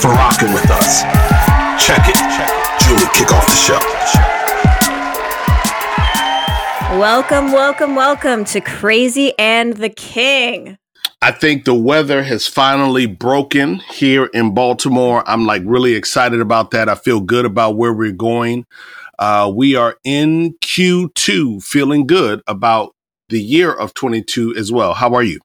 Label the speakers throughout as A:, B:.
A: for rocking with us. Check it. Julie, kick off the show.
B: Welcome, welcome, welcome to Crazy and the King.
C: I think the weather has finally broken here in Baltimore. I'm like really excited about that. I feel good about where we're going. Uh, we are in Q2, feeling good about the year of 22 as well. How are you?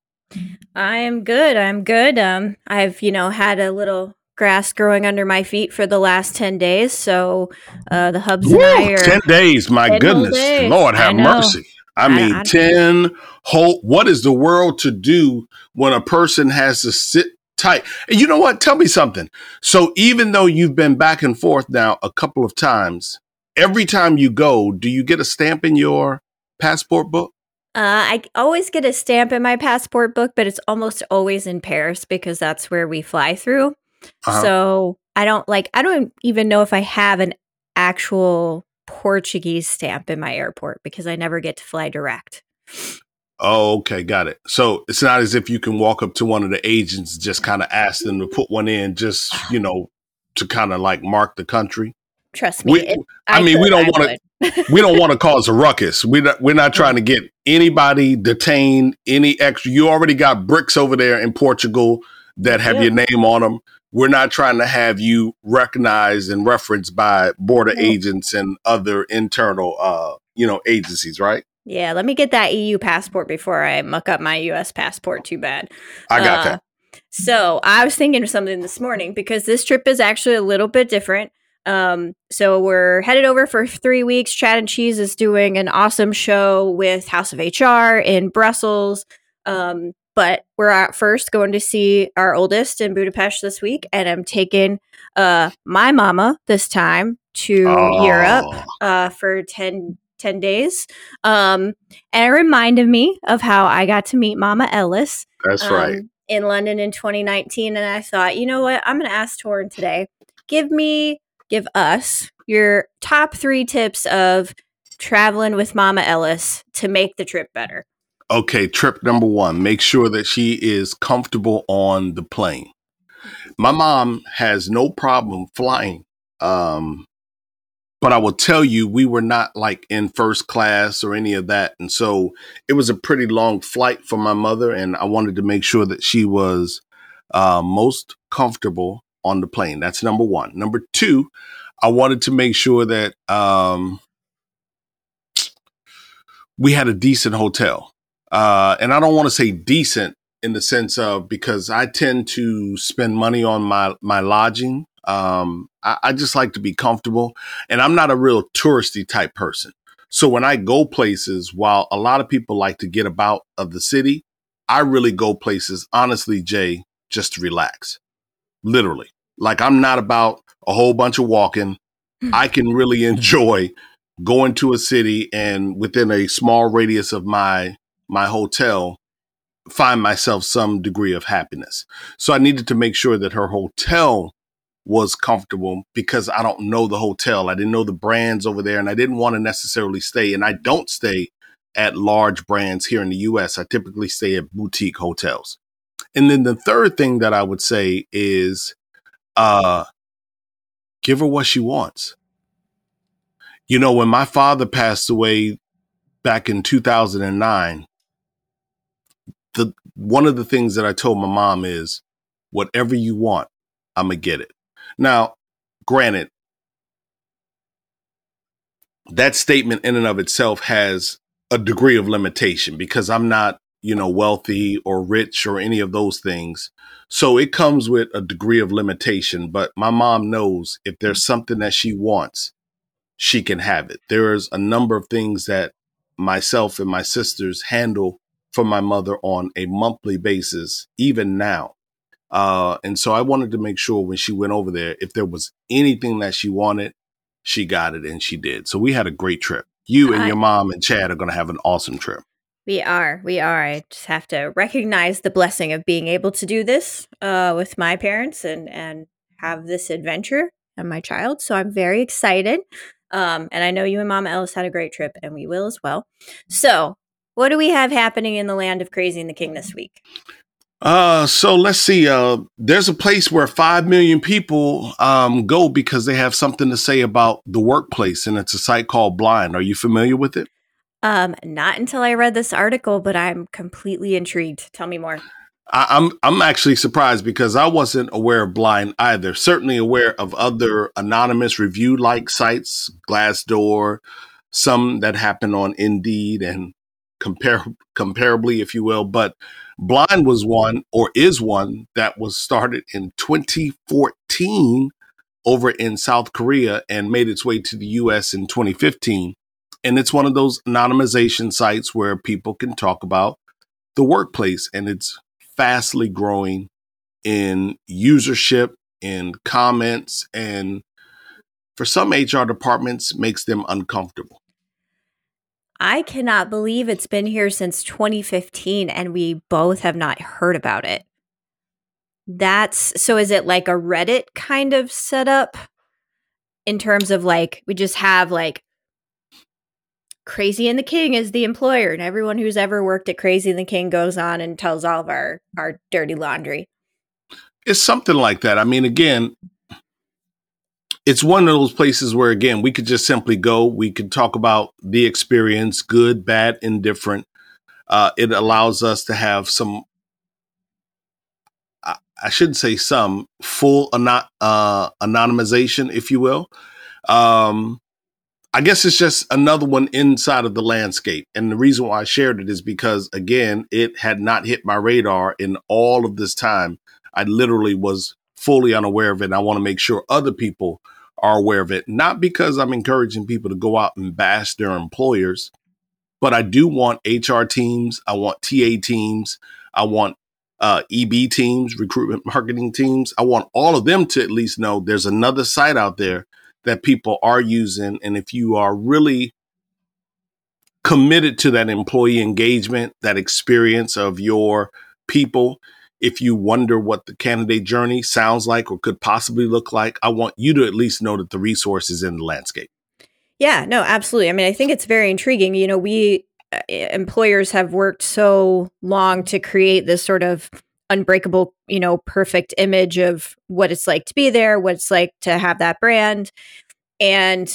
B: I'm good. I'm good. Um, I've you know had a little grass growing under my feet for the last 10 days. So uh, the hubs Woo, and I are
C: 10 days. My goodness. Days. Lord have I mercy. I, I mean, I, 10 whole, what is the world to do when a person has to sit tight? And you know what? Tell me something. So even though you've been back and forth now a couple of times, every time you go, do you get a stamp in your passport book?
B: Uh, I always get a stamp in my passport book, but it's almost always in Paris because that's where we fly through. Uh-huh. So I don't like, I don't even know if I have an actual Portuguese stamp in my airport because I never get to fly direct.
C: Oh, okay, got it. So it's not as if you can walk up to one of the agents, just kind of ask them to put one in, just you know, to kind of like mark the country.
B: Trust me.
C: We, it, I, I, mean, we don't want to. we don't want to cause a ruckus. We're not, we're not trying to get anybody detained. Any extra? You already got bricks over there in Portugal that have yeah. your name on them we're not trying to have you recognized and referenced by border agents and other internal uh you know agencies right?
B: Yeah let me get that eu passport before i muck up my us passport too bad.
C: I got uh, that
B: so i was thinking of something this morning because this trip is actually a little bit different. Um, so we're headed over for three weeks. Chad and Cheese is doing an awesome show with House of HR in Brussels. Um, but we're at first going to see our oldest in Budapest this week, and I'm taking uh, my mama this time to oh. Europe uh, for 10, 10 days. Um, and it reminded me of how I got to meet Mama Ellis.
C: That's um, right.
B: In London in 2019. And I thought, you know what? I'm going to ask Torin today. Give me, give us your top three tips of traveling with Mama Ellis to make the trip better.
C: Okay, trip number one, make sure that she is comfortable on the plane. My mom has no problem flying. Um, but I will tell you, we were not like in first class or any of that. And so it was a pretty long flight for my mother. And I wanted to make sure that she was uh, most comfortable on the plane. That's number one. Number two, I wanted to make sure that um, we had a decent hotel. Uh, and I don't want to say decent in the sense of because I tend to spend money on my my lodging. Um, I, I just like to be comfortable, and I'm not a real touristy type person. So when I go places, while a lot of people like to get about of the city, I really go places, honestly, Jay, just to relax. Literally. Like I'm not about a whole bunch of walking. Hmm. I can really enjoy going to a city and within a small radius of my my hotel find myself some degree of happiness. So I needed to make sure that her hotel was comfortable because I don't know the hotel. I didn't know the brands over there and I didn't want to necessarily stay. And I don't stay at large brands here in the US. I typically stay at boutique hotels. And then the third thing that I would say is uh give her what she wants. You know, when my father passed away back in 2009, the one of the things that I told my mom is whatever you want, I'm gonna get it. Now, granted, that statement in and of itself has a degree of limitation because I'm not, you know, wealthy or rich or any of those things. So it comes with a degree of limitation, but my mom knows if there's something that she wants, she can have it. There's a number of things that myself and my sisters handle for my mother on a monthly basis, even now. Uh, and so I wanted to make sure when she went over there, if there was anything that she wanted, she got it and she did. So we had a great trip. You and your mom and Chad are going to have an awesome trip.
B: We are. We are. I just have to recognize the blessing of being able to do this uh, with my parents and and have this adventure and my child. So I'm very excited. Um, and I know you and Mama Ellis had a great trip, and we will as well. So, what do we have happening in the land of Crazy and the King this week?
C: Uh, so let's see. Uh, there's a place where five million people um, go because they have something to say about the workplace, and it's a site called Blind. Are you familiar with it?
B: Um, not until I read this article, but I'm completely intrigued. Tell me more.
C: I, I'm I'm actually surprised because I wasn't aware of Blind either. Certainly aware of other anonymous review like sites, Glassdoor, some that happen on Indeed and compare comparably, if you will. But Blind was one or is one that was started in 2014 over in South Korea and made its way to the US in 2015. And it's one of those anonymization sites where people can talk about the workplace and it's fastly growing in usership, in comments, and for some HR departments makes them uncomfortable.
B: I cannot believe it's been here since 2015 and we both have not heard about it. That's so is it like a Reddit kind of setup in terms of like we just have like Crazy and the King is the employer, and everyone who's ever worked at Crazy and the King goes on and tells all of our our dirty laundry.
C: It's something like that. I mean, again, it's one of those places where again we could just simply go. We could talk about the experience, good, bad, indifferent. Uh, it allows us to have some. I, I shouldn't say some full anon- uh, anonymization, if you will. Um, I guess it's just another one inside of the landscape. And the reason why I shared it is because, again, it had not hit my radar in all of this time. I literally was fully unaware of it. And I want to make sure other people are aware of it. Not because I'm encouraging people to go out and bash their employers, but I do want HR teams, I want TA teams, I want uh, EB teams, recruitment marketing teams. I want all of them to at least know there's another site out there that people are using. And if you are really committed to that employee engagement, that experience of your people, if you wonder what the candidate journey sounds like or could possibly look like, I want you to at least know that the resource is in the landscape.
B: Yeah, no, absolutely. I mean, I think it's very intriguing. You know, we uh, employers have worked so long to create this sort of unbreakable, you know, perfect image of what it's like to be there, what it's like to have that brand. And,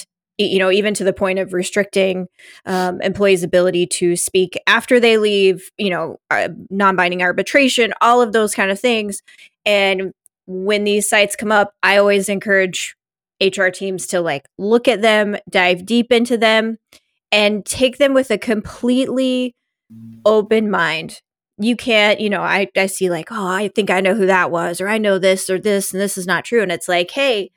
B: you know, even to the point of restricting um, employees' ability to speak after they leave, you know, uh, non binding arbitration, all of those kind of things. And when these sites come up, I always encourage HR teams to like look at them, dive deep into them, and take them with a completely open mind you can't, you know, I, I see like, oh, I think I know who that was, or I know this or this, and this is not true. And it's like, hey,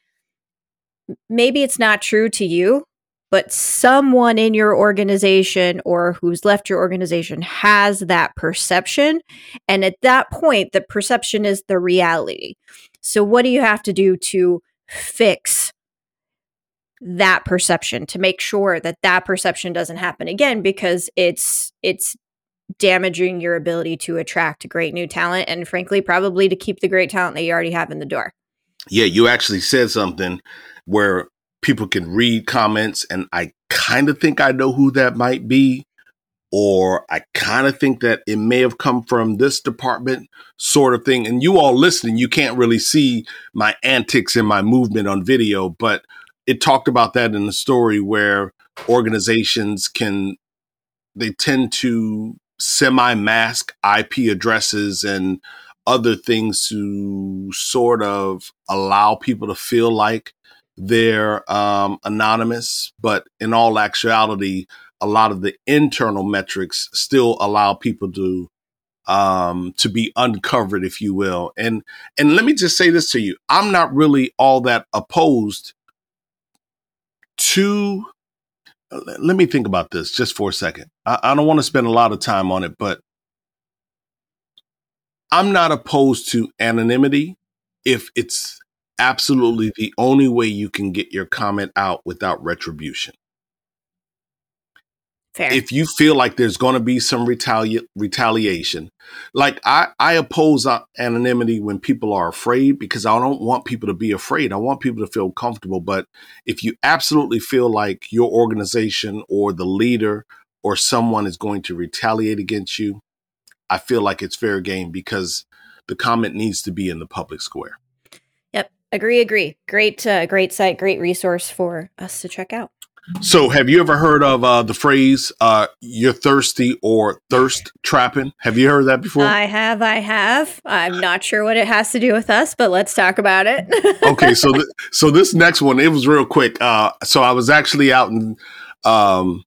B: maybe it's not true to you, but someone in your organization or who's left your organization has that perception. And at that point, the perception is the reality. So, what do you have to do to fix that perception to make sure that that perception doesn't happen again because it's it's damaging your ability to attract great new talent and frankly probably to keep the great talent that you already have in the door
C: yeah you actually said something where people can read comments and i kind of think i know who that might be or i kind of think that it may have come from this department sort of thing. And you all listening you can't really see my antics and my movement on video but it talked about that in the story where organizations can they tend to semi mask IP addresses and other things to sort of allow people to feel like they're um, anonymous. But in all actuality, a lot of the internal metrics still allow people to um, to be uncovered, if you will. And and let me just say this to you: I'm not really all that opposed to let me think about this just for a second. I, I don't want to spend a lot of time on it, but I'm not opposed to anonymity if it's absolutely the only way you can get your comment out without retribution.
B: Fair.
C: If you feel like there's going to be some retali- retaliation, like I, I oppose uh, anonymity when people are afraid because I don't want people to be afraid. I want people to feel comfortable. But if you absolutely feel like your organization or the leader or someone is going to retaliate against you, I feel like it's fair game because the comment needs to be in the public square.
B: Agree, agree. Great, uh, great site, great resource for us to check out.
C: So, have you ever heard of uh, the phrase uh, "you're thirsty" or "thirst trapping"? Have you heard that before?
B: I have, I have. I'm not sure what it has to do with us, but let's talk about it.
C: okay, so th- so this next one, it was real quick. Uh, so I was actually out in um,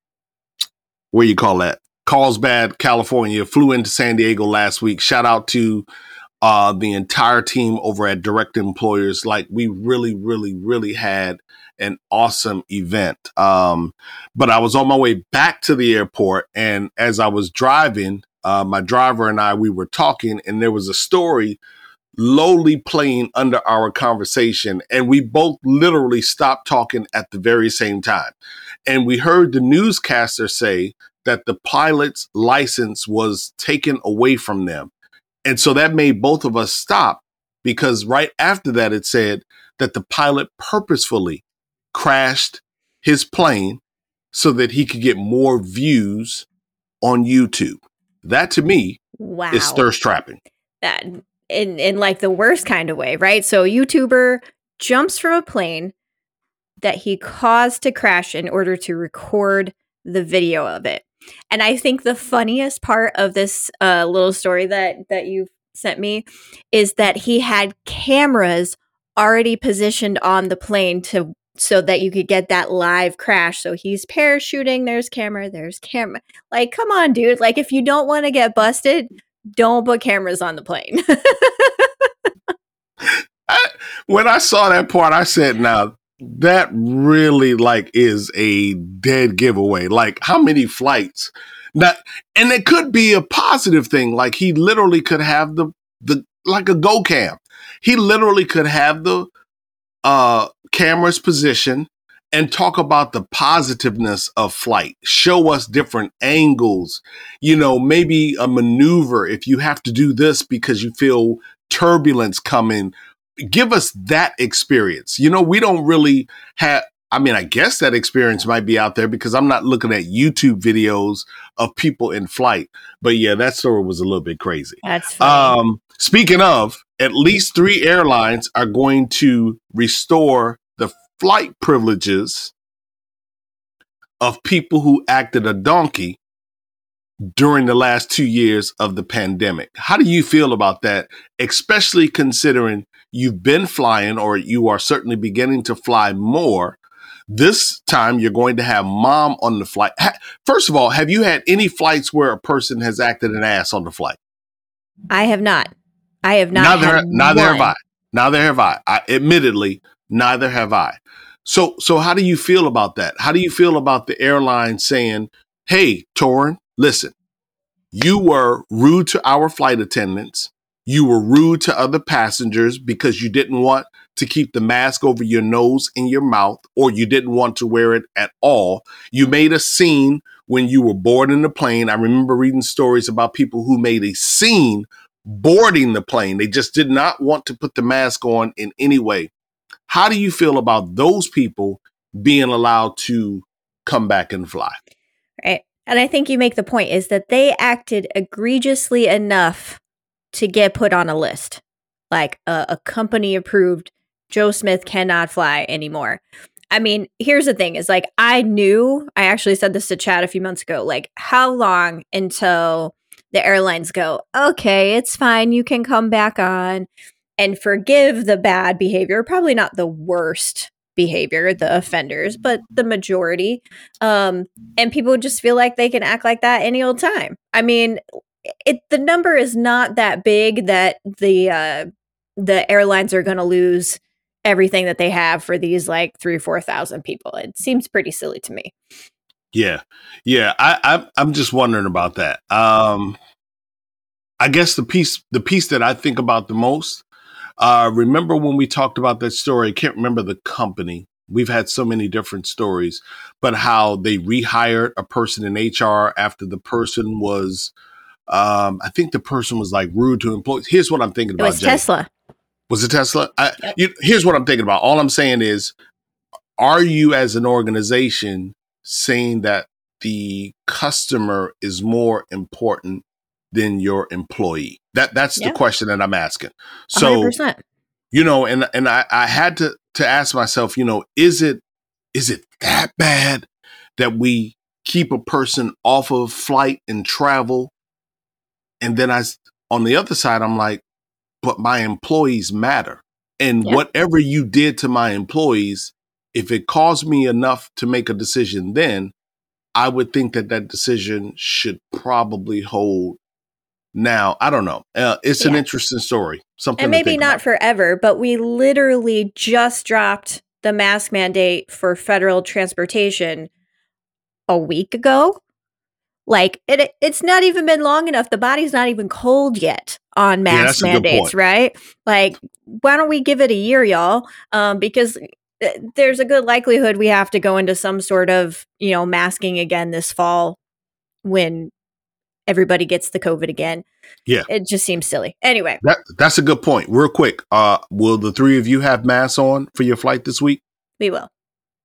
C: where you call that Carlsbad, California. Flew into San Diego last week. Shout out to uh, the entire team over at Direct Employers. Like we really, really, really had an awesome event. Um, but I was on my way back to the airport, and as I was driving, uh, my driver and I we were talking, and there was a story lowly playing under our conversation, and we both literally stopped talking at the very same time. And we heard the newscaster say that the pilot's license was taken away from them. And so that made both of us stop because right after that, it said that the pilot purposefully crashed his plane so that he could get more views on YouTube. That to me
B: wow.
C: is thirst trapping.
B: That in in like the worst kind of way, right? So YouTuber jumps from a plane that he caused to crash in order to record the video of it. And I think the funniest part of this uh, little story that that you sent me is that he had cameras already positioned on the plane to so that you could get that live crash. So he's parachuting, there's camera, there's camera. Like, come on, dude. Like, if you don't want to get busted, don't put cameras on the plane.
C: I, when I saw that part, I said, now that really like is a dead giveaway. Like, how many flights? That and it could be a positive thing. Like he literally could have the the like a go cam. He literally could have the uh, camera's position and talk about the positiveness of flight. Show us different angles, you know, maybe a maneuver if you have to do this because you feel turbulence coming. Give us that experience. You know, we don't really have, I mean, I guess that experience might be out there because I'm not looking at YouTube videos of people in flight. But yeah, that story was a little bit crazy.
B: That's funny. Um,
C: speaking of, at least three airlines are going to restore the flight privileges of people who acted a donkey during the last two years of the pandemic. How do you feel about that, especially considering you've been flying or you are certainly beginning to fly more? This time you're going to have mom on the flight. First of all, have you had any flights where a person has acted an ass on the flight?
B: I have not. I have not.
C: Neither, neither have I. Neither have I. I. Admittedly, neither have I. So, so how do you feel about that? How do you feel about the airline saying, "Hey, Torin, listen, you were rude to our flight attendants. You were rude to other passengers because you didn't want to keep the mask over your nose and your mouth, or you didn't want to wear it at all. You made a scene when you were boarding the plane. I remember reading stories about people who made a scene boarding the plane. They just did not want to put the mask on in any way. How do you feel about those people being allowed to come back and fly?
B: Right. And I think you make the point is that they acted egregiously enough to get put on a list. Like a, a company approved Joe Smith cannot fly anymore. I mean, here's the thing is like I knew I actually said this to Chad a few months ago, like how long until the airlines go, okay, it's fine. You can come back on and forgive the bad behavior. Probably not the worst behavior, the offenders, but the majority. Um, and people just feel like they can act like that any old time. I mean, it the number is not that big that the uh, the airlines are going to lose everything that they have for these like three or four thousand people. It seems pretty silly to me.
C: Yeah, yeah. I, I I'm just wondering about that. Um, I guess the piece the piece that I think about the most. Uh, remember when we talked about that story? I can't remember the company. We've had so many different stories, but how they rehired a person in HR after the person was, um, I think the person was like rude to employees. Here's what I'm thinking about.
B: It was
C: Jay.
B: Tesla.
C: Was it Tesla? I,
B: Yep.
C: you, here's what I'm thinking about. All I'm saying is, are you as an organization saying that the customer is more important than your employee? That that's
B: Yeah.
C: the question that I'm asking. So
B: 100%.
C: you know, and and I, I had to to ask myself, you know, is it is it that bad that we keep a person off of flight and travel? And then I, on the other side, I'm like, but my employees matter. And
B: Yeah.
C: whatever you did to my employees, if it caused me enough to make a decision then, I would think that that decision should probably hold now. I don't know. Uh, it's an interesting story. Something
B: and maybe not
C: about.
B: forever, but we literally just dropped the mask mandate for federal transportation a week ago. Like it, it's not even been long enough. The body's not even cold yet on mask
C: good
B: mandates, right? Like, why don't we give it a year, y'all? Um, because uh, there's a good likelihood we have to go into some sort of, you know, masking again this fall when everybody gets the COVID again.
C: Yeah.
B: it just seems silly. Anyway,
C: That that's a good point. Real quick, uh, will the three of you have masks on for your flight this week?
B: we will.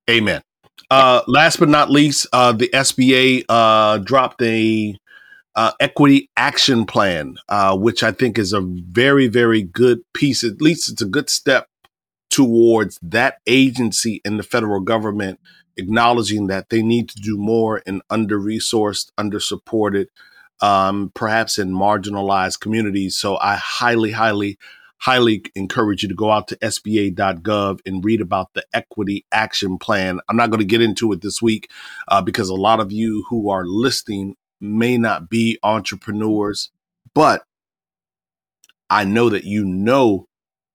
C: Amen. Uh, last but not least, uh, the SBA uh, dropped a uh, equity action plan, uh, which I think is a very, very good piece. At least it's a good step towards that agency in the federal government acknowledging that they need to do more in under resourced, under supported, um, perhaps in marginalized communities. So I highly, highly, highly encourage you to go out to sba.gov and read about the equity action plan. I'm not going to get into it this week uh, because a lot of you who are listening may not be entrepreneurs, but I know that you know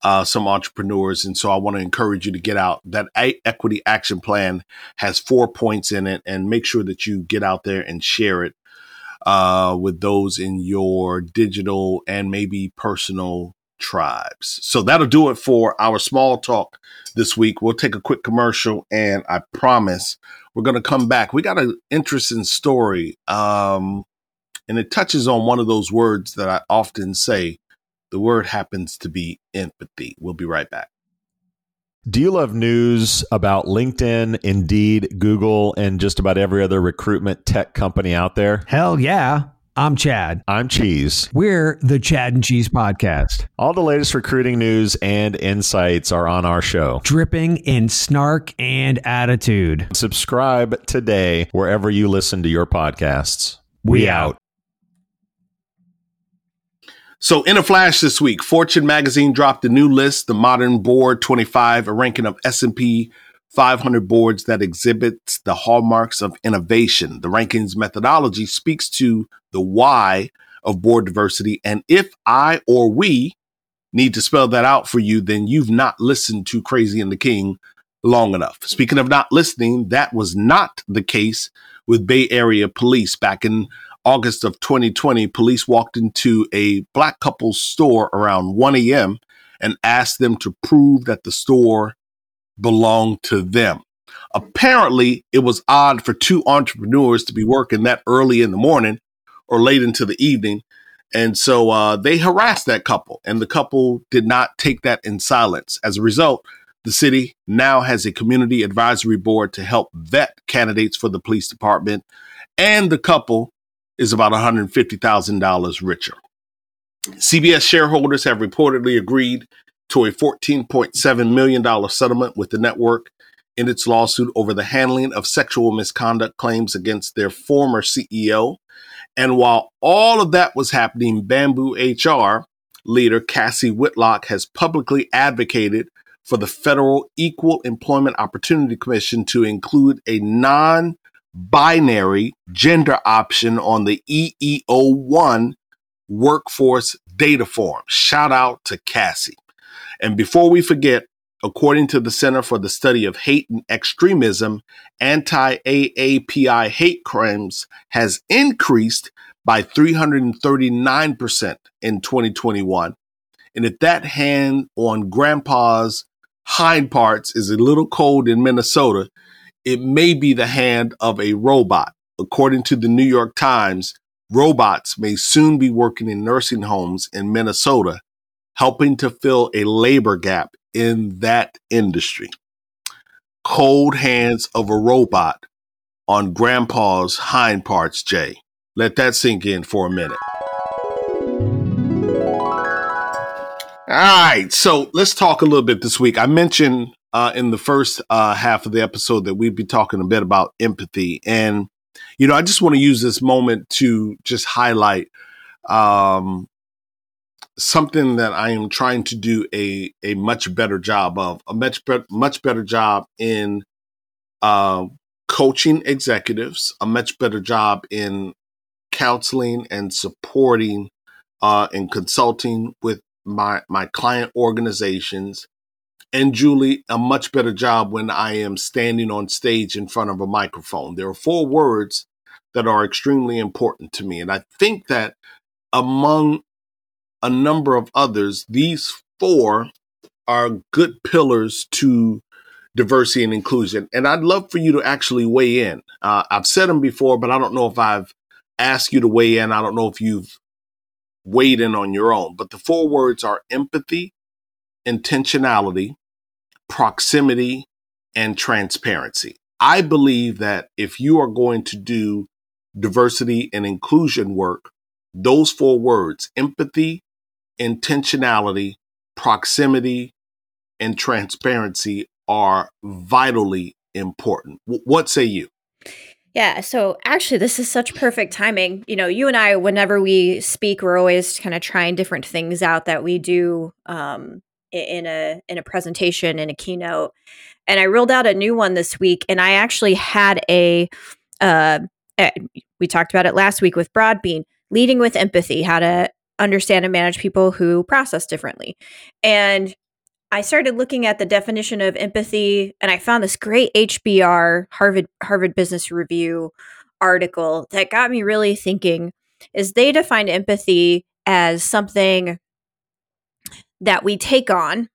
C: uh, some entrepreneurs. And so I want to encourage you to get out. That A- equity action plan has four points in it, and make sure that you get out there and share it uh, with those in your digital and maybe personal tribes. So that'll do it for our small talk this week. We'll take a quick commercial, and I promise we're going to come back. We got an interesting story, um, and it touches on one of those words that I often say. The word happens to be empathy. We'll be right back.
D: Do you love news about LinkedIn, Indeed, Google, and just about every other recruitment tech company out there?
E: Hell yeah. I'm Chad.
D: I'm Cheese.
E: We're the Chad and Cheese Podcast,
D: All the latest recruiting news and insights are on our show.
E: dripping in snark and attitude.
D: Subscribe today wherever you listen to your podcasts.
E: We out.
C: So, in a flash this week, Fortune magazine dropped a new list, the Modern Board 25, a ranking of S&P 500 boards that exhibits the hallmarks of innovation. The rankings methodology speaks to the why of board diversity, and if I or we need to spell that out for you, then you've not listened to Crazy and the King long enough. Speaking of not listening, that was not the case with Bay Area police back in August of 2020, police walked into a black couple's store around 1 a.m. and asked them to prove that the store belonged to them. Apparently, it was odd for two entrepreneurs to be working that early in the morning or late into the evening. And so uh, they harassed that couple, and the couple did not take that in silence. As a result, the city now has a community advisory board to help vet candidates for the police department, and the couple is about $150,000 richer. CBS shareholders have reportedly agreed to a $14.7 million settlement with the network in its lawsuit over the handling of sexual misconduct claims against their former CEO. And while all of that was happening, Bamboo HR leader Cassie Whitlock has publicly advocated for the Federal Equal Employment Opportunity Commission to include a non binary gender option on the EEO1 workforce data form. Shout out to Cassie. And before we forget, according to the Center for the Study of Hate and Extremism, anti AAPI hate crimes has increased by 339% in 2021. And if that hand on grandpa's hind parts is a little cold in Minnesota, it may be the hand of a robot. According to the New York Times, robots may soon be working in nursing homes in Minnesota, helping to fill a labor gap in that industry. Cold hands of a robot on grandpa's hind parts, Jay. Let that sink in for a minute. All right, so let's talk a little bit this week. I mentioned uh, in the first uh, half of the episode that we'd be talking a bit about empathy. And, you know, I just want to use this moment to just highlight um, something that I am trying to do a, a much better job of, a much, be- much better job in uh, coaching executives, a much better job in counseling and supporting uh, and consulting with my my client organizations and Julie a much better job when I am standing on stage in front of a microphone. There are four words that are extremely important to me and I think that among a number of others these four are good pillars to diversity and inclusion and I'd love for you to actually weigh in. Uh, I've said them before but I don't know if I've asked you to weigh in. I don't know if you've weighed in on your own, but the four words are empathy, intentionality, proximity, and transparency. I believe that if you are going to do diversity and inclusion work, those four words, empathy, intentionality, proximity, and transparency are vitally important. W- what say you?
B: Yeah, so actually, this is such perfect timing. You know, you and I, whenever we speak, we're always kind of trying different things out that we do um, in a in a presentation in a keynote. And I rolled out a new one this week, and I actually had a. Uh, eh, we talked about it last week with Broadbean, leading with empathy, how to understand and manage people who process differently. And I started looking at the definition of empathy and I found this great HBR Harvard Harvard Business Review article that got me really thinking is they defined empathy as something that we take on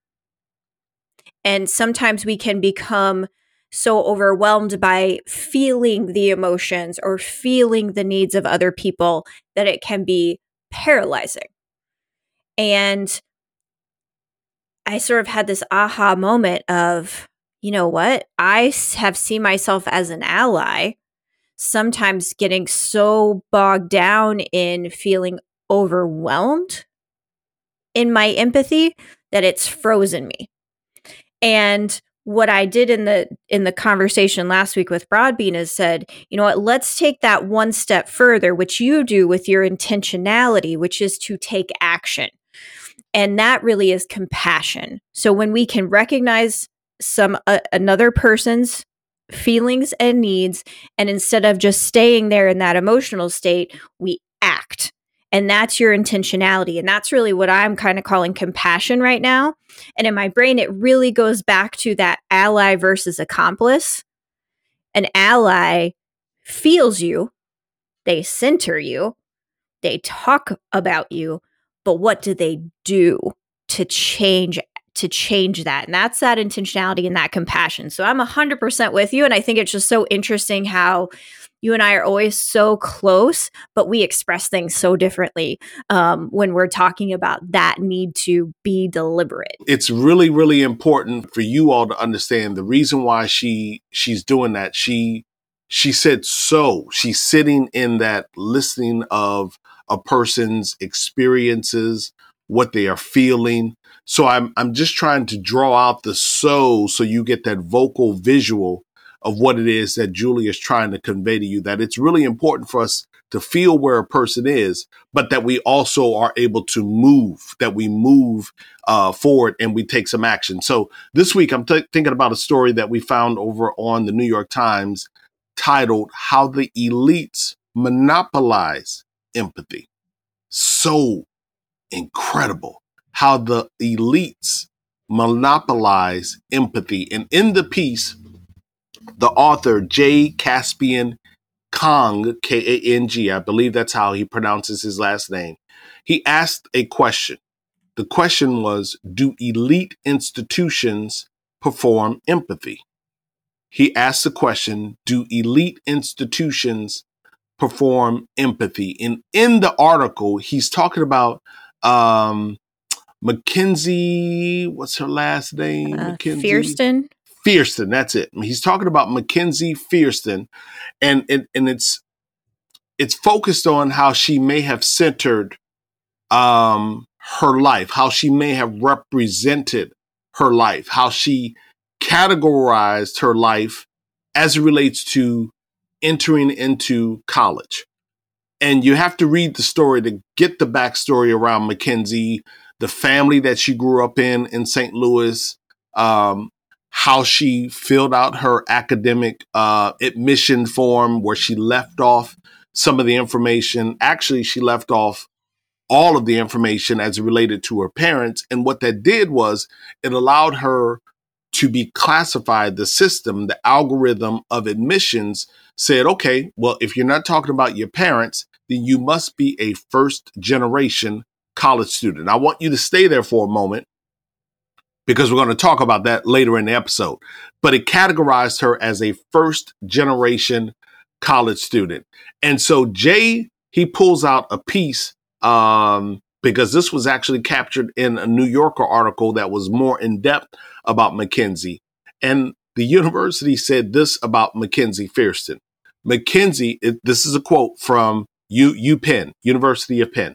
B: and sometimes we can become so overwhelmed by feeling the emotions or feeling the needs of other people that it can be paralyzing. And I sort of had this aha moment of, you know what? I have seen myself as an ally, sometimes getting so bogged down in feeling overwhelmed in my empathy that it's frozen me. And what I did in the in the conversation last week with Broadbean is said, you know what, let's take that one step further, which you do with your intentionality, which is to take action. And that really is compassion. So when we can recognize some uh, another person's feelings and needs and instead of just staying there in that emotional state, we. And that's your intentionality. And that's really what I'm kind of calling compassion right now. And in my brain, it really goes back to that ally versus accomplice. An ally feels you, they center you, they talk about you, but what do they do to change to change that and that's that intentionality and that compassion so i'm 100% with you and i think it's just so interesting how you and i are always so close but we express things so differently um, when we're talking about that need to be deliberate.
C: It's really really important for you all to understand the reason why she she's doing that. She she said so. She's sitting in that listening of a person's experiences, what they are feeling. So I'm I'm just trying to draw out the so so you get that vocal visual of what it is that Julie is trying to convey to you that it's really important for us to feel where a person is, but that we also are able to move, that we move uh, forward and we take some action. So this week, I'm t- thinking about a story that we found over on the New York Times titled How the Elites Monopolize empathy. So incredible how the elites monopolize empathy. And in the piece, the author, Jay Caspian Kang, K A N G, I believe that's how he pronounces his last name. He asked a question. The question was Do elite institutions perform empathy? He asked the question Do elite institutions perform empathy? And in the article, he's talking about um, Mackenzie, what's her last name?
B: Uh,
C: Mackenzie
B: Fierceton.
C: Fierceton, that's it. He's talking about Mackenzie Fierceton, and and, and it's it's focused on how she may have centered um, her life, how she may have represented her life, how she categorized her life as it relates to entering into college. And you have to read the story to get the backstory around Mackenzie, the family that she grew up in in St. Louis, um, how she filled out her academic uh, admission form, where she left off some of the information. Actually, she left off all of the information as related to her parents. And what that did was it allowed her to be classified. The system, the algorithm of admissions said, okay, well, if you're not talking about your parents, then you must be a first generation college student. I want you to stay there for a moment because we're going to talk about that later in the episode. But it categorized her as a first generation college student. And so Jay, he pulls out a piece um, because this was actually captured in a New Yorker article that was more in depth about Mackenzie. And the university said this about Mackenzie Fierceton. Mackenzie, this is a quote from U, UPenn, University of Penn.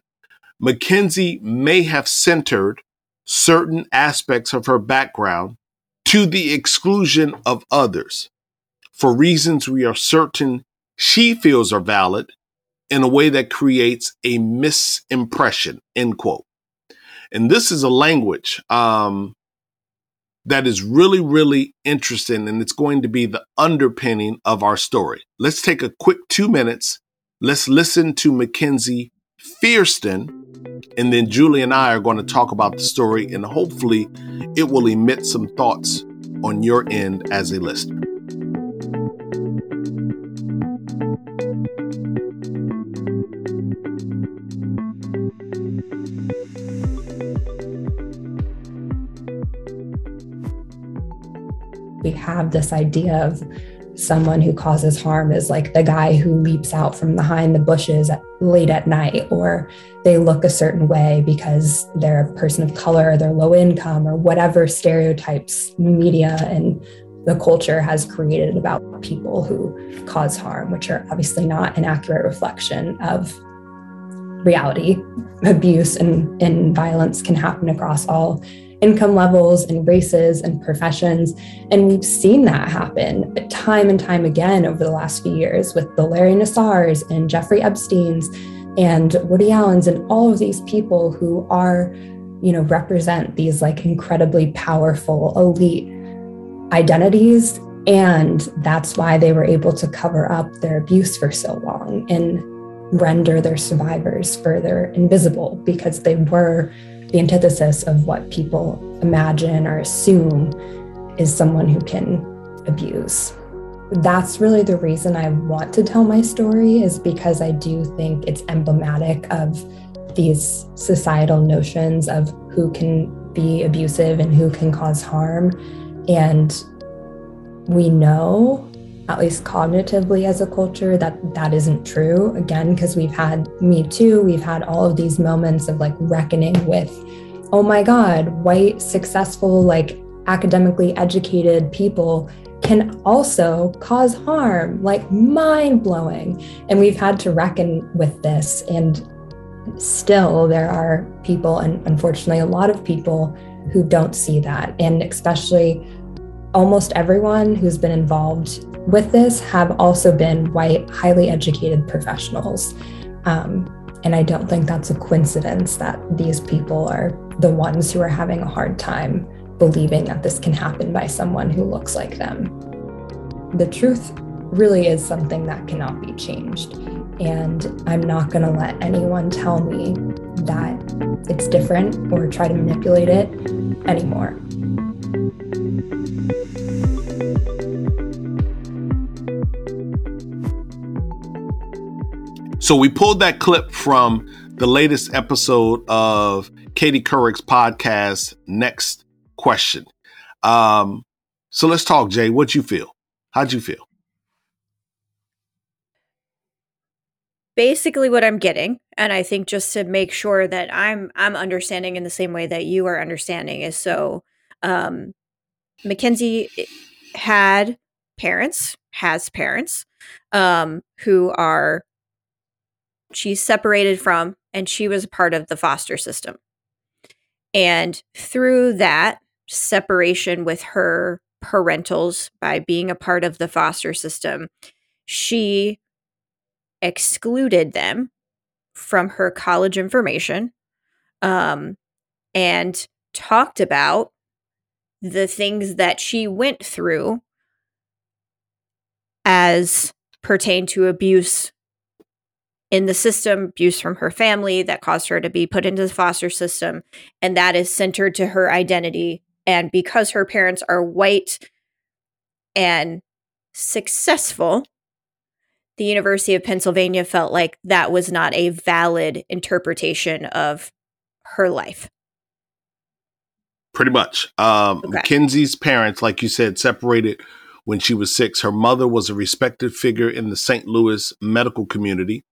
C: Mackenzie may have centered certain aspects of her background to the exclusion of others for reasons we are certain she feels are valid in a way that creates a misimpression, end quote. And this is a language um, that is really, really interesting, and it's going to be the underpinning of our story. Let's take a quick two minutes. Let's listen to Mackenzie Fierceton, and then Julie and I are going to talk about the story, and hopefully, it will emit some thoughts on your end as a listener.
F: we have this idea of someone who causes harm as like the guy who leaps out from behind the bushes at, late at night, or they look a certain way because they're a person of color, they're low income, or whatever stereotypes media and the culture has created about people who cause harm, which are obviously not an accurate reflection of reality. Abuse and, and violence can happen across all income levels and races and professions. And we've seen that happen time and time again over the last few years with the Larry Nassars and Jeffrey Epstein's and Woody Allen's and all of these people who are, you know, represent these like incredibly powerful elite identities. And that's why they were able to cover up their abuse for so long and render their survivors further invisible because they were the antithesis of what people imagine or assume is someone who can abuse. That's really the reason I want to tell my story, is because I do think it's emblematic of these societal notions of who can be abusive and who can cause harm. And we know at least cognitively as a culture, that that isn't true. Again, because we've had Me Too, we've had all of these moments of like reckoning with, oh my God, white, successful, like academically educated people can also cause harm, like mind blowing. And we've had to reckon with this. And still, there are people, and unfortunately, a lot of people who don't see that. And especially almost everyone who's been involved with this have also been white, highly educated professionals. Um, and I don't think that's a coincidence that these people are the ones who are having a hard time believing that this can happen by someone who looks like them. The truth really is something that cannot be changed. And I'm not going to let anyone tell me that it's different or try to manipulate it anymore.
C: So we pulled that clip from the latest episode of Katie Couric's podcast, Next Question. Um, so let's talk, Jay. What you feel? How'd you feel?
B: basically what I'm getting, and I think just to make sure that I'm I'm understanding in the same way that you are understanding is so um Mackenzie had parents, has parents, um, who are she's separated from and she was a part of the foster system. And through that separation with her parentals by being a part of the foster system, she excluded them from her college information um, and talked about the things that she went through as pertain to abuse in the system, abuse from her family that caused her to be put into the foster system. And that is centered to her identity. And because her parents are white and successful, the University of Pennsylvania felt like that was not a valid interpretation of her life.
C: Pretty much. Um, okay. Mackenzie's parents, like you said, separated when she was six. Her mother was a respected figure in the St. Louis medical community,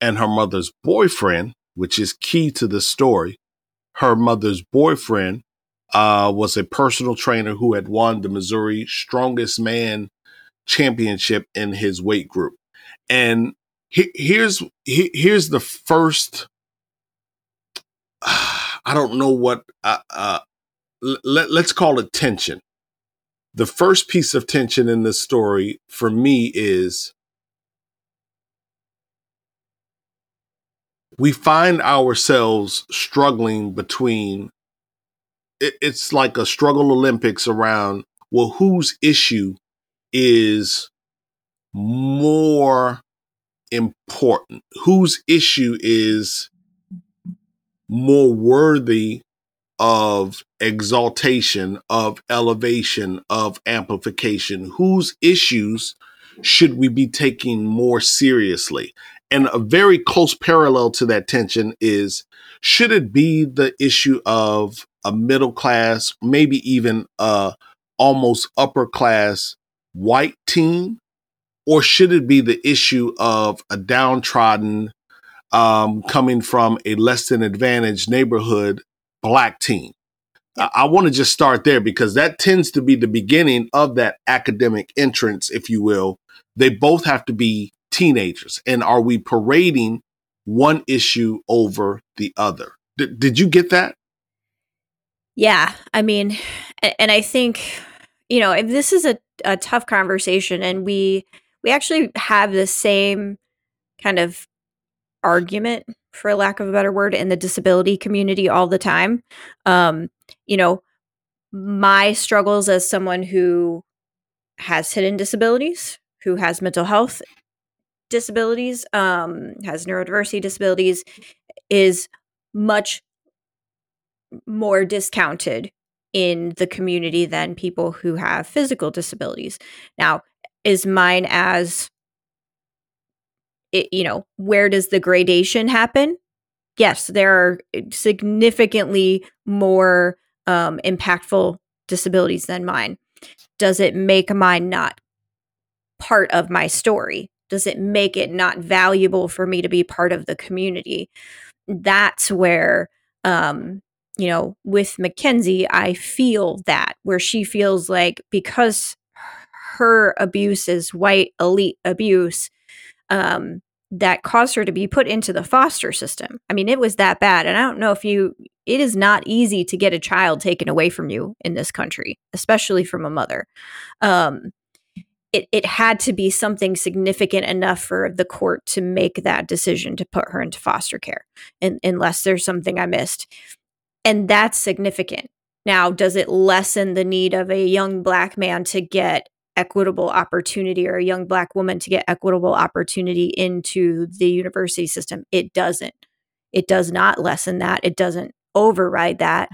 C: and her mother's boyfriend, which is key to the story, her mother's boyfriend uh, was a personal trainer who had won the Missouri Strongest Man Championship in his weight group. And he, here's he, here's the first. I don't know what. Uh, uh, let, let's call it tension. The first piece of tension in this story for me is we find ourselves struggling between it, it's like a struggle olympics around well whose issue is more important? Whose issue is more worthy of exaltation, of elevation, of amplification? Whose issues should we be taking more seriously? And a very close parallel to that tension is should it be the issue of a middle class, maybe even a almost upper class white teen? Or should it be the issue of a downtrodden um, coming from a less than advantaged neighborhood black teen? I, I want to just start there because that tends to be the beginning of that academic entrance if you will. They both have to be teenagers. And are we parading one issue over the other? D- did you get that
B: yeah i mean and i think you know this is a, a tough conversation and we we actually have the same kind of argument for lack of a better word in the disability community all the time um you know my struggles as someone who has hidden disabilities who has mental health disabilities um has neurodiversity disabilities is much more discounted in the community than people who have physical disabilities now is mine as it, you know, where does the gradation happen? Yes, there are significantly more um, impactful disabilities than mine. Does it make mine not part of my story? Does it make it not valuable for me to be part of the community? That's where, um, you know, with Mackenzie, I feel that where she feels like because her abuse is white elite abuse um, that caused her to be put into the foster system. I mean, it was that bad. And I don't know if you, it is not easy to get a child taken away from you in this country, especially from a mother. Um, it, it had to be something significant enough for the court to make that decision to put her into foster care, in, unless there's something I missed. And that's significant. Now, does it lessen the need of a young black man to get equitable opportunity or a young black woman to get equitable opportunity into the university system. It doesn't. It does not lessen that. It doesn't override that.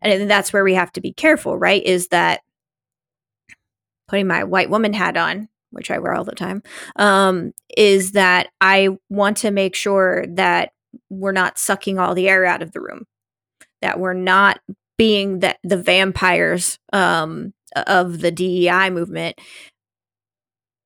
B: And that's where we have to be careful, right? Is that putting my white woman hat on, which I wear all the time, um, is that I want to make sure that we're not sucking all the air out of the room, that we're not being that the vampires um, of the DEI movement.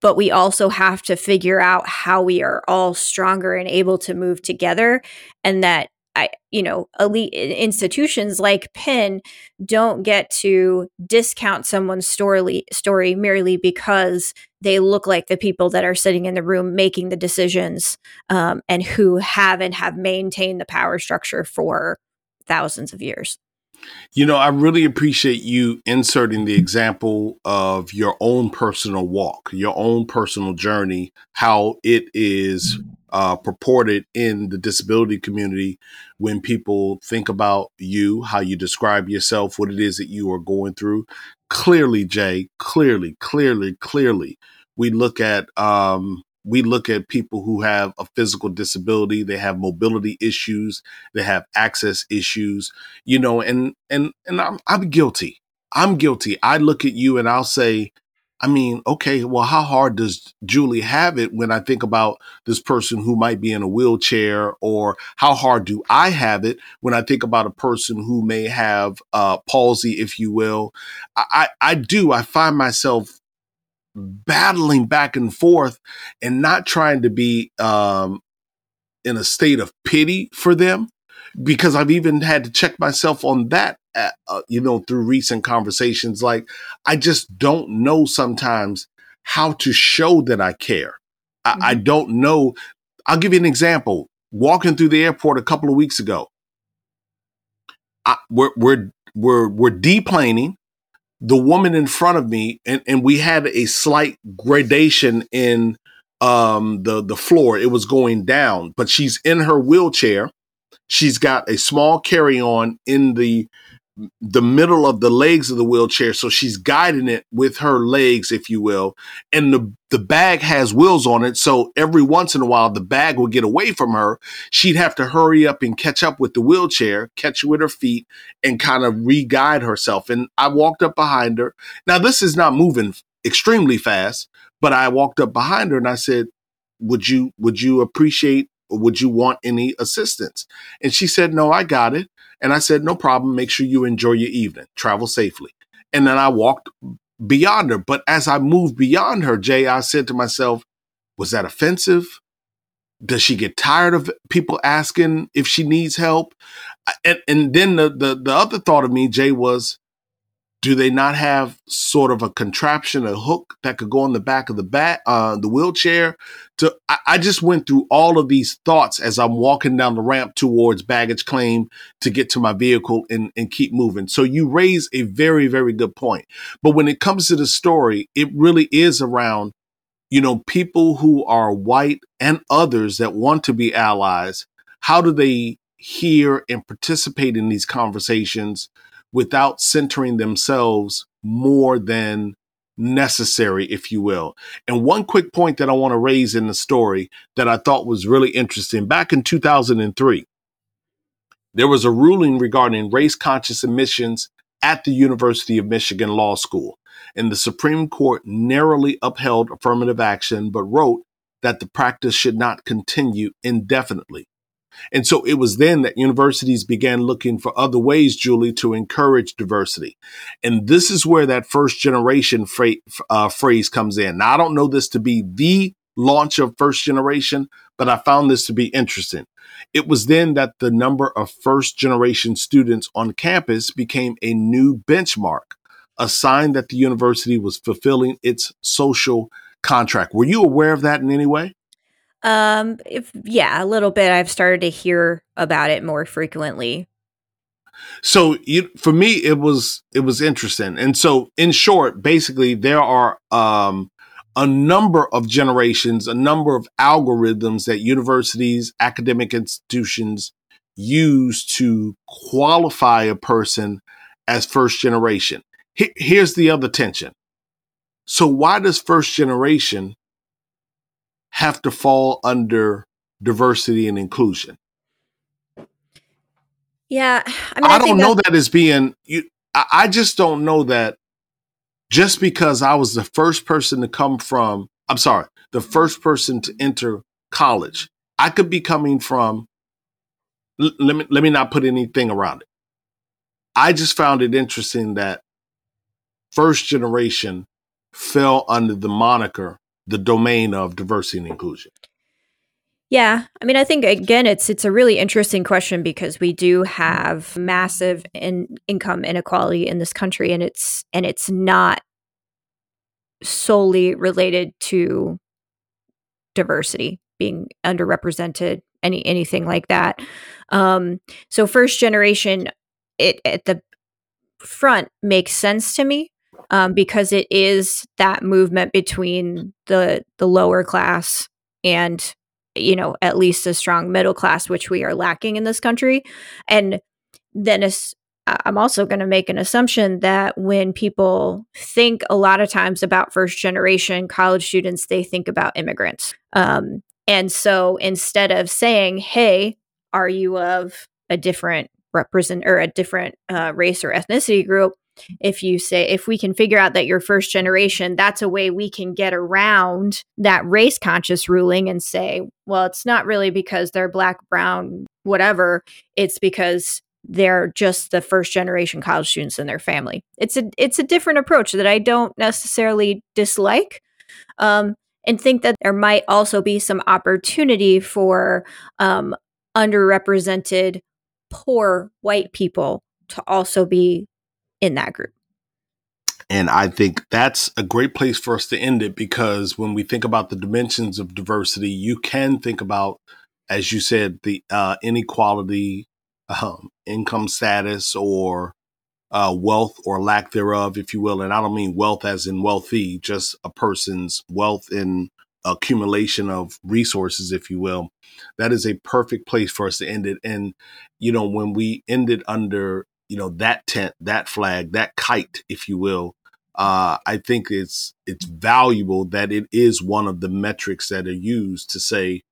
B: But we also have to figure out how we are all stronger and able to move together, and that I, you know, elite institutions like Penn don't get to discount someone's story story merely because they look like the people that are sitting in the room making the decisions um, and who have and have maintained the power structure for thousands of years.
C: You know, I really appreciate you inserting the example of your own personal walk, your own personal journey, how it is uh, purported in the disability community when people think about you, how you describe yourself, what it is that you are going through. Clearly, Jay, clearly, clearly, clearly, we look at um, we look at people who have a physical disability they have mobility issues they have access issues you know and and and i'm, I'm guilty i'm guilty i look at you and i'll say I mean, okay, well, how hard does Julie have it when I think about this person who might be in a wheelchair, or how hard do I have it when I think about a person who may have uh, palsy, if you will? I, I do. I find myself battling back and forth and not trying to be um, in a state of pity for them because I've even had to check myself on that, uh, uh, you know, through recent conversations. Like, I just don't know sometimes how to show that I care. Mm-hmm. I, I mm-hmm. don't know. I'll give you an example. Walking through the airport a couple of weeks ago, I, we're we're we're we're deplaning. The woman in front of me, and, and we had a slight gradation in um the the floor. It was going down, but she's in her wheelchair She's got a small carry on in the the middle of the legs of the wheelchair so she's guiding it with her legs if you will and the the bag has wheels on it so every once in a while the bag would get away from her she'd have to hurry up and catch up with the wheelchair catch it with her feet and kind of re-guide herself and i walked up behind her now this is not moving extremely fast but i walked up behind her and i said would you would you appreciate would you want any assistance? And she said, No, I got it. And I said, No problem. Make sure you enjoy your evening. Travel safely. And then I walked beyond her. But as I moved beyond her, Jay, I said to myself, Was that offensive? Does she get tired of people asking if she needs help? And, and then the, the, the other thought of me, Jay, was do they not have sort of a contraption, a hook that could go on the back of the bat, uh, the wheelchair? To I, I, just went through all of these thoughts as I'm walking down the ramp towards baggage claim to get to my vehicle and, and keep moving. So you raise a very, very good point. But when it comes to the story, it really is around, you know, people who are white and others that want to be allies. How do they hear and participate in these conversations? Without centering themselves more than necessary, if you will. And one quick point that I want to raise in the story that I thought was really interesting back in 2003, there was a ruling regarding race conscious admissions at the University of Michigan Law School. And the Supreme Court narrowly upheld affirmative action, but wrote that the practice should not continue indefinitely. And so it was then that universities began looking for other ways, Julie, to encourage diversity. And this is where that first generation fra- uh, phrase comes in. Now, I don't know this to be the launch of first generation, but I found this to be interesting. It was then that the number of first generation students on campus became a new benchmark, a sign that the university was fulfilling its social contract. Were you aware of that in any way?
B: Um, if yeah, a little bit. I've started to hear about it more frequently.
C: So you, for me, it was it was interesting. And so, in short, basically, there are um, a number of generations, a number of algorithms that universities, academic institutions use to qualify a person as first generation. Here's the other tension. So, why does first generation have to fall under diversity and inclusion.
B: Yeah,
C: I, mean, I, I don't know that as being. You, I just don't know that just because I was the first person to come from I'm sorry, the first person to enter college. I could be coming from, l- let me, let me not put anything around it. I just found it interesting that first generation fell under the moniker, the domain of diversity and inclusion.
B: Yeah, I mean, I think again, it's it's a really interesting question because we do have massive in, income inequality in this country, and it's and it's not solely related to diversity being underrepresented, any anything like that. Um, so, first generation, it at the front makes sense to me um, because it is that movement between the the lower class and you know, at least a strong middle class, which we are lacking in this country. And then I'm also going to make an assumption that when people think a lot of times about first generation college students, they think about immigrants. Um, and so instead of saying, hey, are you of a different represent or a different uh, race or ethnicity group, if you say if we can figure out that you're first generation that's a way we can get around that race conscious ruling and say well it's not really because they're black brown whatever. It's because they're just the first generation college students in their family. It's a it's a different approach that i don't necessarily dislike um, and think that there might also be some opportunity for um, underrepresented poor white people to also be in that group.
C: And I think that's a great place for us to end it because when we think about the dimensions of diversity, you can think about, as you said, the uh, inequality, um, income status, or uh, wealth or lack thereof, if you will. And I don't mean wealth as in wealthy, just a person's wealth in accumulation of resources, if you will. That is a perfect place for us to end it. And, you know, when we end it under you know that tent, that flag, that kite, if you will. Uh, I think it's it's valuable that it is one of the metrics that are used to say,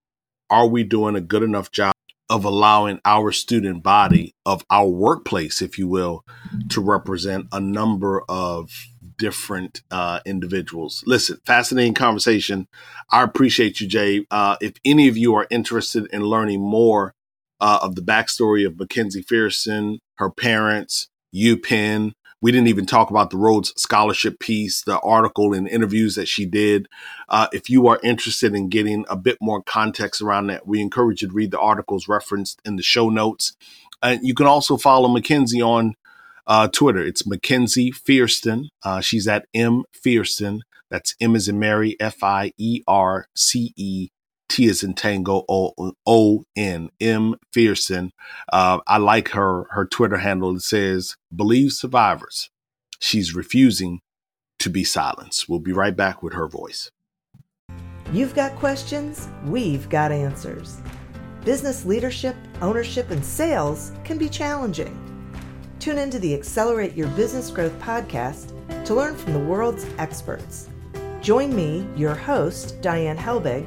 C: are we doing a good enough job of allowing our student body of our workplace, if you will, to represent a number of different uh, individuals. Listen, fascinating conversation. I appreciate you, Jay. Uh, if any of you are interested in learning more uh, of the backstory of Mackenzie Fierceton, her parents, UPenn. We didn't even talk about the Rhodes Scholarship piece, the article and interviews that she did. Uh, if you are interested in getting a bit more context around that, we encourage you to read the articles referenced in the show notes. And you can also follow Mackenzie on uh, Twitter. It's Mackenzie Fierceton. Uh, she's at M Fierceton. That's M as in Mary, F I E R C E T is in Tango O O N M Fierceton. Uh, I like her her Twitter handle. It says "Believe survivors." She's refusing to be silenced. We'll be right back with her voice.
G: You've got questions. We've got answers. Business leadership, ownership, and sales can be challenging. Tune into the Accelerate Your Business Growth podcast to learn from the world's experts. Join me, your host, Diane Helbig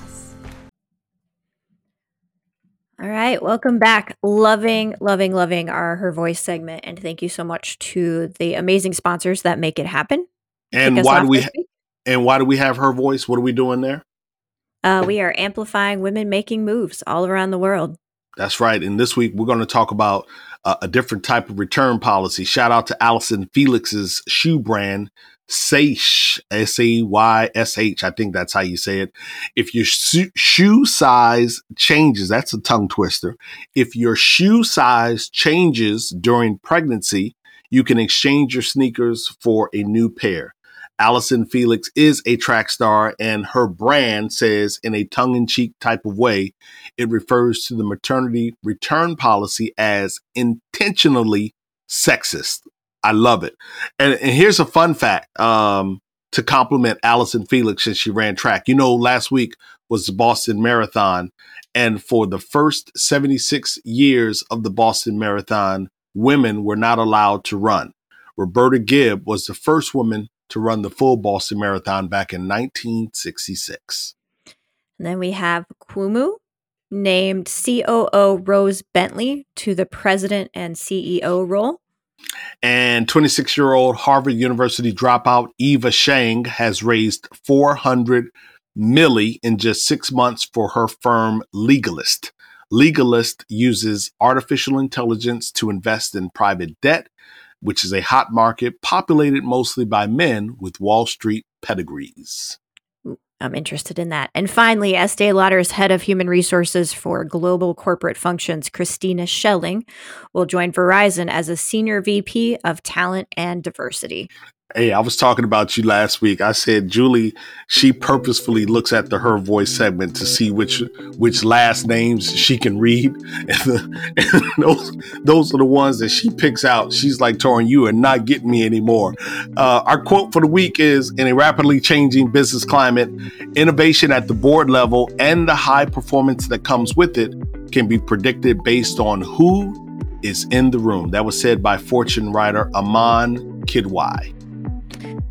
B: Right, welcome back. Loving, loving, loving our Her Voice segment. And thank you so much to the amazing sponsors that make it happen.
C: And why do we ha- and why do we have her voice? What are we doing there?
B: Uh, we are amplifying women making moves all around the world.
C: That's right. And this week we're going to talk about uh, a different type of return policy. Shout out to Allyson Felix's shoe brand, Saysh, S A Y S H. I think that's how you say it. If your shoe size changes, that's a tongue twister. If your shoe size changes during pregnancy, you can exchange your sneakers for a new pair. Allyson Felix is a track star, and her brand says, in a tongue in cheek type of way, it refers to the maternity return policy as intentionally sexist. I love it. And, and here's a fun fact. Um, to compliment Allyson Felix since she ran track. You know, last week was the Boston Marathon, and for the first 76 years of the Boston Marathon, women were not allowed to run. Roberta Gibb was the first woman to run the full Boston Marathon back in 1966.
B: And then we have Kumu named COO Rose Bentley to the president and CEO role.
C: And 26 year old Harvard University dropout Eva Shang has raised 400 milli in just six months for her firm Legalist. Legalist uses artificial intelligence to invest in private debt, which is a hot market populated mostly by men with Wall Street pedigrees.
B: I'm interested in that. And finally, Estee Lauder's head of human resources for global corporate functions, Christina Schelling, will join Verizon as a senior VP of talent and diversity.
C: Hey, I was talking about you last week. I said Julie, she purposefully looks at the her voice segment to see which which last names she can read, and, the, and those those are the ones that she picks out. She's like, "Torin, you are not getting me anymore." Uh, our quote for the week is: "In a rapidly changing business climate, innovation at the board level and the high performance that comes with it can be predicted based on who is in the room." That was said by Fortune writer Aman Kidwai.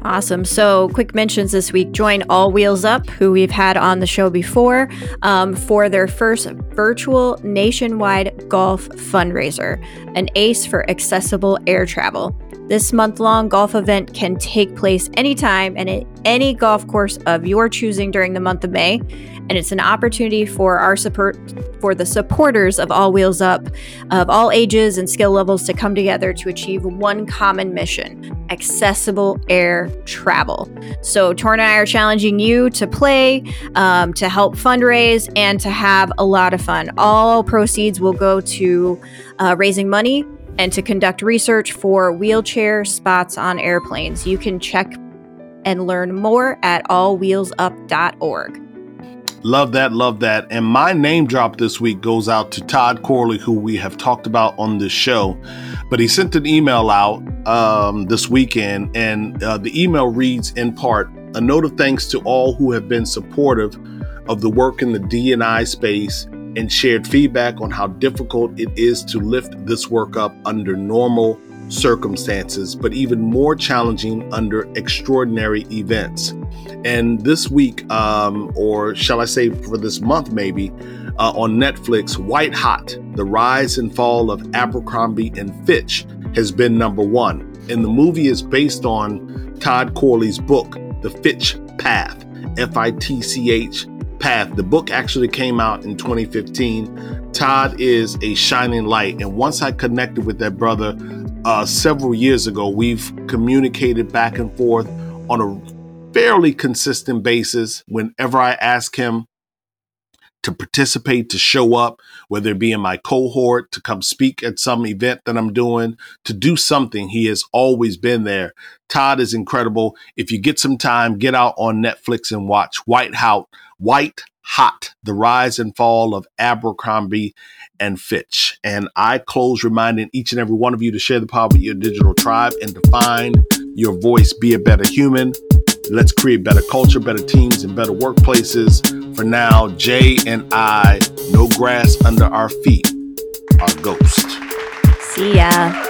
B: Awesome. So, quick mentions this week join All Wheels Up, who we've had on the show before, um, for their first virtual nationwide golf fundraiser, an ace for accessible air travel. This month long golf event can take place anytime and at any golf course of your choosing during the month of May. And it's an opportunity for our support for the supporters of All Wheels Up of all ages and skill levels to come together to achieve one common mission accessible air travel. So, Torin and I are challenging you to play, um, to help fundraise, and to have a lot of fun. All proceeds will go to uh, raising money and to conduct research for wheelchair spots on airplanes. You can check and learn more at allwheelsup.org.
C: Love that, love that. And my name drop this week goes out to Todd Corley, who we have talked about on this show. But he sent an email out um, this weekend, and uh, the email reads in part a note of thanks to all who have been supportive of the work in the D&I space and shared feedback on how difficult it is to lift this work up under normal circumstances, but even more challenging under extraordinary events. And this week, um, or shall I say for this month maybe, uh, on Netflix, White Hot The Rise and Fall of Abercrombie and Fitch has been number one. And the movie is based on Todd Corley's book, The Fitch Path, F I T C H path. The book actually came out in 2015. Todd is a shining light. And once I connected with that brother uh, several years ago, we've communicated back and forth on a fairly consistent basis. Whenever I ask him to participate, to show up, whether it be in my cohort, to come speak at some event that I'm doing, to do something. He has always been there. Todd is incredible. If you get some time, get out on Netflix and watch White Hot, White Hot, The Rise and Fall of Abercrombie and Fitch. And I close reminding each and every one of you to share the power with your digital tribe and to find your voice, be a better human. Let's create better culture, better teams, and better workplaces. For now, Jay and I, no grass under our feet, are ghost.
B: See ya.